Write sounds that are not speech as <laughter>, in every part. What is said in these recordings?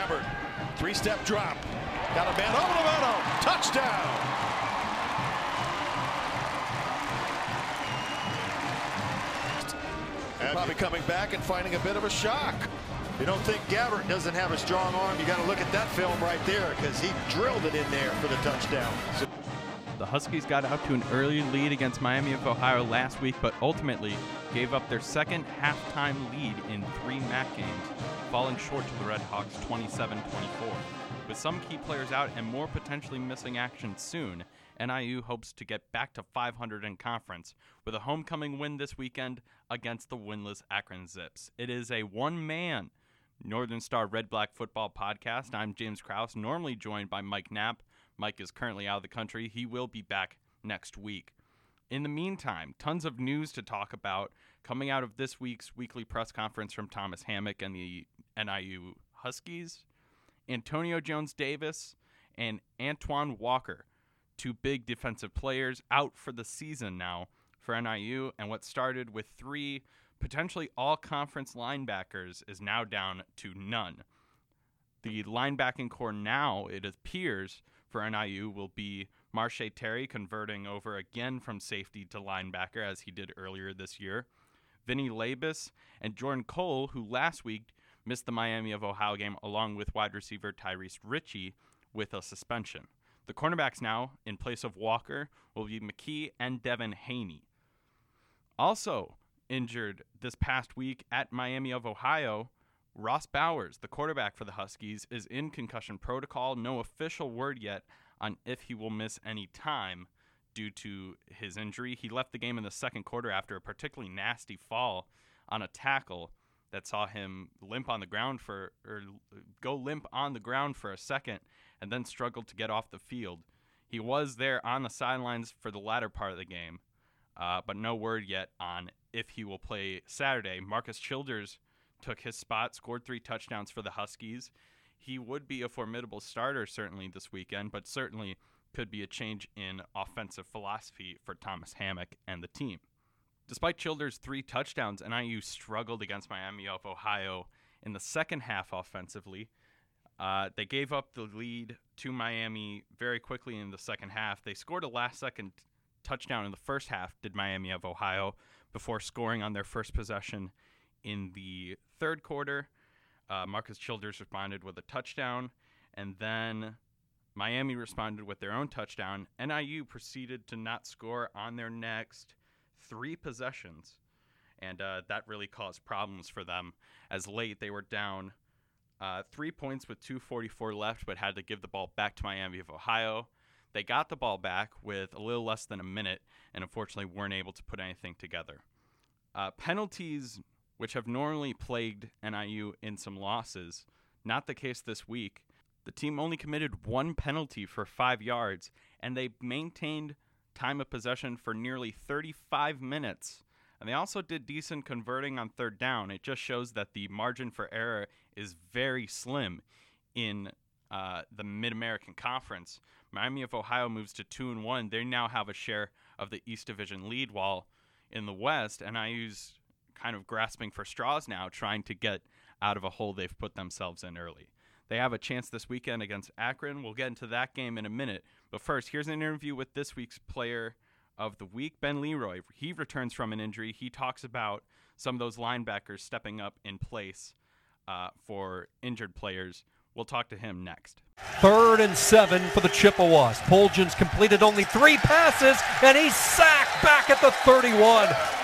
Gabbert, three-step drop. Got a man over the middle. Touchdown. And probably coming back and finding a bit of a shock. You don't think Gabbert doesn't have a strong arm? You got to look at that film right there because he drilled it in there for the touchdown. Huskies got out to an early lead against Miami of Ohio last week, but ultimately gave up their second halftime lead in three MAC games, falling short to the Red Hawks 27 24. With some key players out and more potentially missing action soon, NIU hopes to get back to 500 in conference with a homecoming win this weekend against the winless Akron Zips. It is a one man Northern Star Red Black Football Podcast. I'm James Kraus, normally joined by Mike Knapp. Mike is currently out of the country. He will be back next week. In the meantime, tons of news to talk about coming out of this week's weekly press conference from Thomas Hammock and the NIU Huskies. Antonio Jones Davis and Antoine Walker, two big defensive players, out for the season now for NIU. And what started with three potentially all conference linebackers is now down to none. The linebacking core now, it appears, for NIU will be Marche Terry converting over again from safety to linebacker as he did earlier this year. Vinny Labus and Jordan Cole, who last week missed the Miami of Ohio game along with wide receiver Tyrese Ritchie with a suspension. The cornerbacks now, in place of Walker, will be McKee and Devin Haney. Also injured this past week at Miami of Ohio, Ross Bowers, the quarterback for the Huskies, is in concussion protocol. No official word yet on if he will miss any time due to his injury. He left the game in the second quarter after a particularly nasty fall on a tackle that saw him limp on the ground for or go limp on the ground for a second and then struggled to get off the field. He was there on the sidelines for the latter part of the game, uh, but no word yet on if he will play Saturday. Marcus Childers took his spot, scored three touchdowns for the Huskies. He would be a formidable starter certainly this weekend, but certainly could be a change in offensive philosophy for Thomas Hammock and the team. Despite Childers' three touchdowns, NIU struggled against Miami of Ohio in the second half offensively. Uh, they gave up the lead to Miami very quickly in the second half. They scored a last second touchdown in the first half, did Miami of Ohio, before scoring on their first possession in the third quarter. Uh, Marcus Childers responded with a touchdown, and then Miami responded with their own touchdown. NIU proceeded to not score on their next three possessions, and uh, that really caused problems for them. As late they were down uh, three points with 2:44 left, but had to give the ball back to Miami of Ohio. They got the ball back with a little less than a minute, and unfortunately weren't able to put anything together. Uh, penalties, which have normally plagued NIU in some losses, not the case this week. The team only committed one penalty for five yards, and they maintained time of possession for nearly 35 minutes. And they also did decent converting on third down. It just shows that the margin for error is very slim in uh, the Mid American Conference. Miami of Ohio moves to two and one. They now have a share of the East Division lead, while in the West, NIU's kind of grasping for straws now, trying to get out of a hole they've put themselves in early. They have a chance this weekend against Akron. We'll get into that game in a minute. But first, here's an interview with this week's player of the week, Ben Leroy. He returns from an injury. He talks about some of those linebackers stepping up in place uh, for injured players. We'll talk to him next. Third and seven for the Chippewas. Poljan's completed only three passes, and he's sacked back at the 31.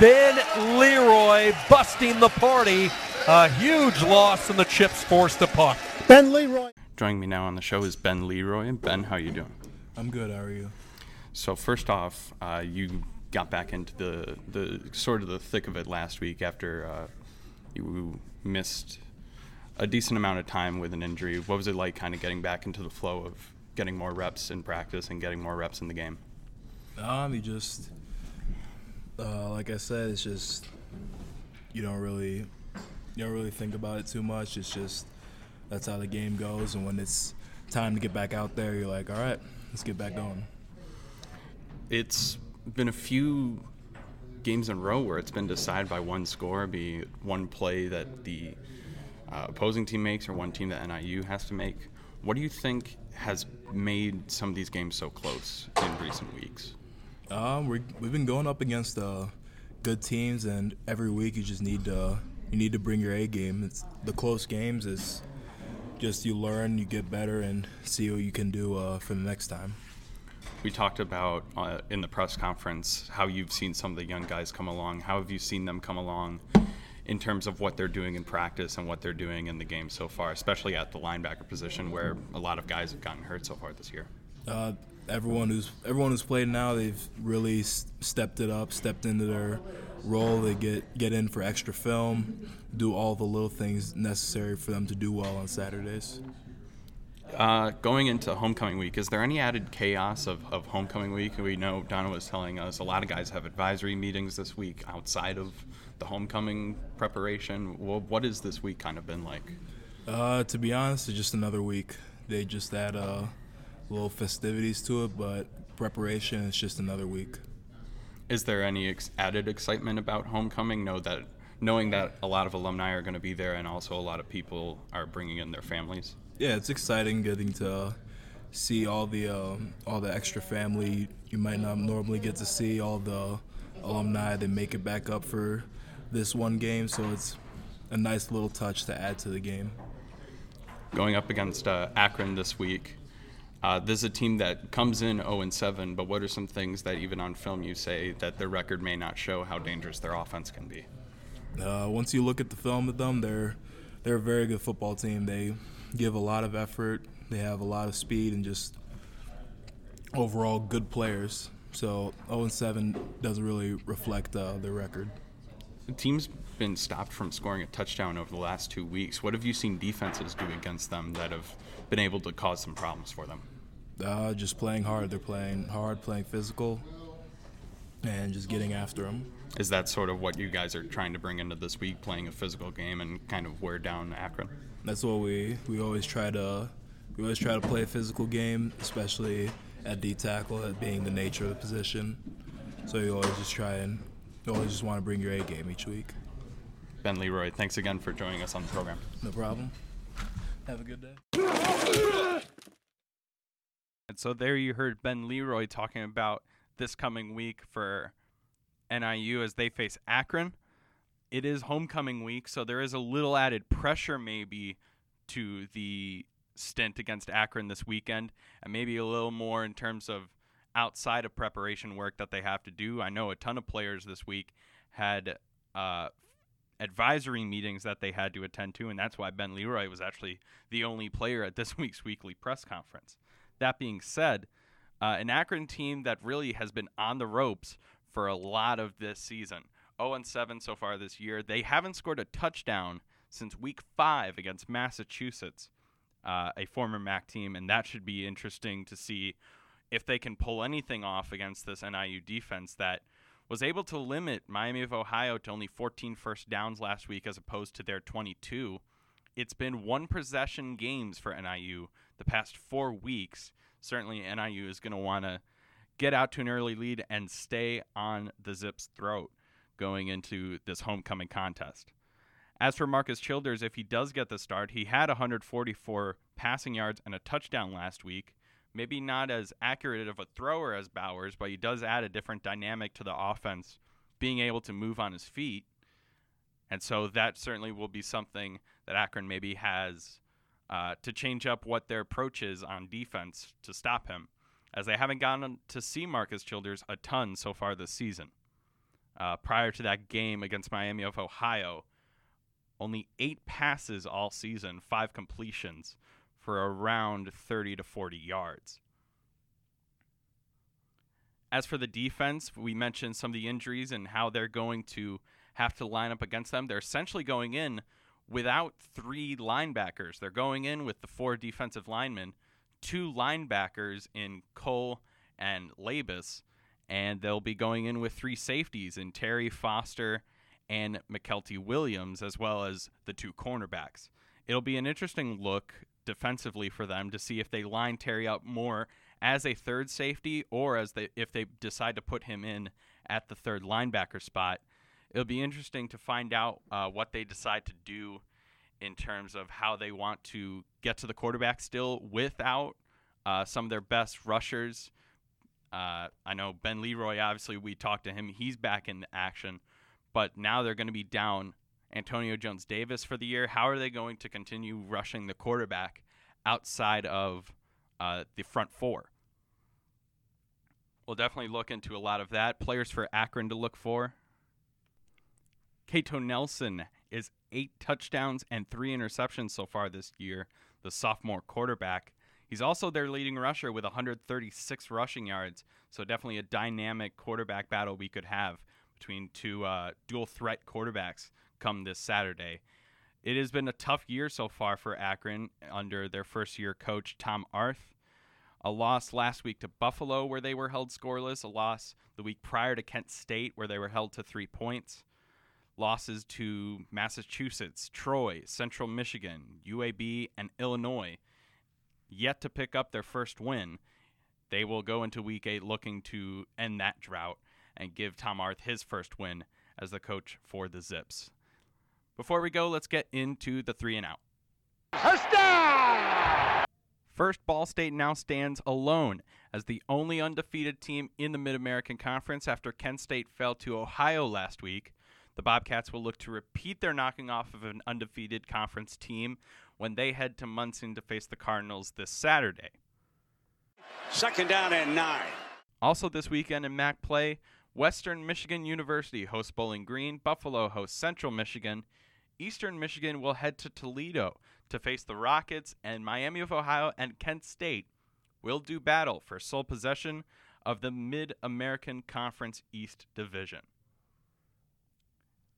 Ben Leroy busting the party. A huge loss, and the Chips forced a puck. Ben Leroy. Joining me now on the show is Ben Leroy. Ben, how are you doing? I'm good. How are you? So first off, uh, you got back into the the sort of the thick of it last week after uh, you missed a decent amount of time with an injury. What was it like, kind of getting back into the flow of getting more reps in practice and getting more reps in the game? Um, you just, uh, like I said, it's just you don't really, you don't really think about it too much. It's just that's how the game goes, and when it's time to get back out there, you're like, all right, let's get back going. It's been a few games in a row where it's been decided by one score, be one play that the uh, opposing team makes or one team that NIU has to make. What do you think has made some of these games so close in recent weeks? Um, we we've been going up against uh, good teams, and every week you just need to you need to bring your A game. It's the close games is just you learn, you get better, and see what you can do uh, for the next time. We talked about uh, in the press conference how you've seen some of the young guys come along. How have you seen them come along in terms of what they're doing in practice and what they're doing in the game so far, especially at the linebacker position where a lot of guys have gotten hurt so far this year? Uh, everyone who's everyone who's played now, they've really s- stepped it up, stepped into their role. They get get in for extra film, do all the little things necessary for them to do well on Saturdays. Uh, going into homecoming week, is there any added chaos of, of homecoming week? We know Donna was telling us a lot of guys have advisory meetings this week outside of the homecoming preparation. Well, what has this week kind of been like? Uh, to be honest, it's just another week. They just add uh, little festivities to it, but preparation is just another week. Is there any ex- added excitement about homecoming? Know that knowing that a lot of alumni are going to be there, and also a lot of people are bringing in their families. Yeah, it's exciting getting to see all the um, all the extra family you might not normally get to see. All the alumni that make it back up for this one game, so it's a nice little touch to add to the game. Going up against uh, Akron this week, uh, this is a team that comes in 0 and 7. But what are some things that even on film you say that their record may not show how dangerous their offense can be? Uh, once you look at the film of them, they're they're a very good football team. They give a lot of effort. They have a lot of speed and just overall good players. So 0 and 7 doesn't really reflect uh, their record. The team's been stopped from scoring a touchdown over the last two weeks. What have you seen defenses do against them that have been able to cause some problems for them? Uh, just playing hard. They're playing hard, playing physical, and just getting after them. Is that sort of what you guys are trying to bring into this week, playing a physical game and kind of wear down Akron? That's what we we always try to we always try to play a physical game, especially at D tackle, at being the nature of the position. So you always just try and you always just want to bring your A game each week. Ben Leroy, thanks again for joining us on the program. No problem. Have a good day. And so there you heard Ben Leroy talking about this coming week for NIU as they face Akron. It is homecoming week, so there is a little added pressure maybe to the stint against Akron this weekend, and maybe a little more in terms of outside of preparation work that they have to do. I know a ton of players this week had uh, advisory meetings that they had to attend to, and that's why Ben Leroy was actually the only player at this <laughs> week's weekly press conference. That being said, uh, an Akron team that really has been on the ropes for a lot of this season. 0 7 so far this year. They haven't scored a touchdown since week five against Massachusetts, uh, a former MAC team, and that should be interesting to see if they can pull anything off against this NIU defense that was able to limit Miami of Ohio to only 14 first downs last week as opposed to their 22. It's been one possession games for NIU the past four weeks. Certainly, NIU is going to want to get out to an early lead and stay on the Zips' throat going into this homecoming contest. As for Marcus Childers, if he does get the start, he had 144 passing yards and a touchdown last week. Maybe not as accurate of a thrower as Bowers, but he does add a different dynamic to the offense, being able to move on his feet. And so that certainly will be something that Akron maybe has uh, to change up what their approach is on defense to stop him, as they haven't gotten to see Marcus Childers a ton so far this season. Uh, prior to that game against Miami of Ohio, only eight passes all season, five completions for around 30 to 40 yards. As for the defense, we mentioned some of the injuries and how they're going to have to line up against them. They're essentially going in without three linebackers. They're going in with the four defensive linemen, two linebackers in Cole and Labus, and they'll be going in with three safeties in Terry Foster and Mykelti Williams, as well as the two cornerbacks. It'll be an interesting look defensively for them to see if they line Terry up more as a third safety or as they if they decide to put him in at the third linebacker spot. It'll be interesting to find out uh, what they decide to do in terms of how they want to get to the quarterback still without uh, some of their best rushers. Uh, I know Ben Leroy, obviously, we talked to him. He's back in action, but now they're going to be down Antonio Jones Davis for the year. How are they going to continue rushing the quarterback outside of uh, the front four? We'll definitely look into a lot of that. Players for Akron to look for. Kato Nelson is eight touchdowns and three interceptions so far this year, the sophomore quarterback. He's also their leading rusher with 136 rushing yards, so definitely a dynamic quarterback battle we could have between two uh, dual threat quarterbacks come this Saturday. It has been a tough year so far for Akron under their first year coach, Tom Arth. A loss last week to Buffalo, where they were held scoreless. A loss the week prior to Kent State, where they were held to three points. Losses to Massachusetts, Troy, Central Michigan, UAB, and Illinois. Yet to pick up their first win. They will go into week eight looking to end that drought and give Tom Arth his first win as the coach for the Zips. Before we go, let's get into the three and out. First, Ball State now stands alone as the only undefeated team in the Mid American Conference after Kent State fell to Ohio last week. The Bobcats will look to repeat their knocking off of an undefeated conference team when they head to Muncie to face the Cardinals this Saturday. Second down and nine. Also, this weekend in MAC play, Western Michigan University hosts Bowling Green, Buffalo hosts Central Michigan, Eastern Michigan will head to Toledo to face the Rockets, and Miami of Ohio and Kent State will do battle for sole possession of the Mid American Conference East Division.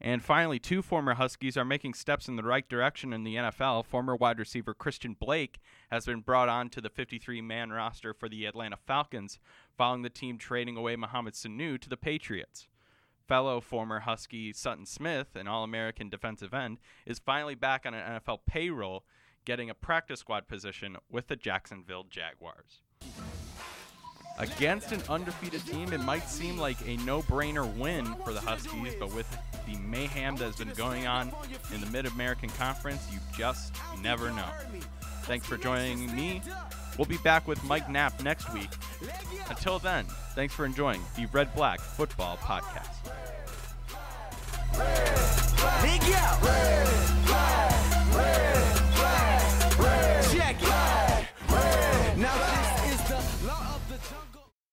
And finally, two former Huskies are making steps in the right direction in the NFL. Former wide receiver Christian Blake has been brought on to the 53 man roster for the Atlanta Falcons, following the team trading away Mohamed Sanu to the Patriots. Fellow former Husky Sutton Smith, an All American defensive end, is finally back on an NFL payroll, getting a practice squad position with the Jacksonville Jaguars. Against an undefeated team, it might seem like a no brainer win for the Huskies, but with the mayhem that has been going on in the Mid American Conference, you just never know. Thanks for joining me. We'll be back with Mike Knapp next week. Until then, thanks for enjoying the Red Black Football Podcast. Big yeah.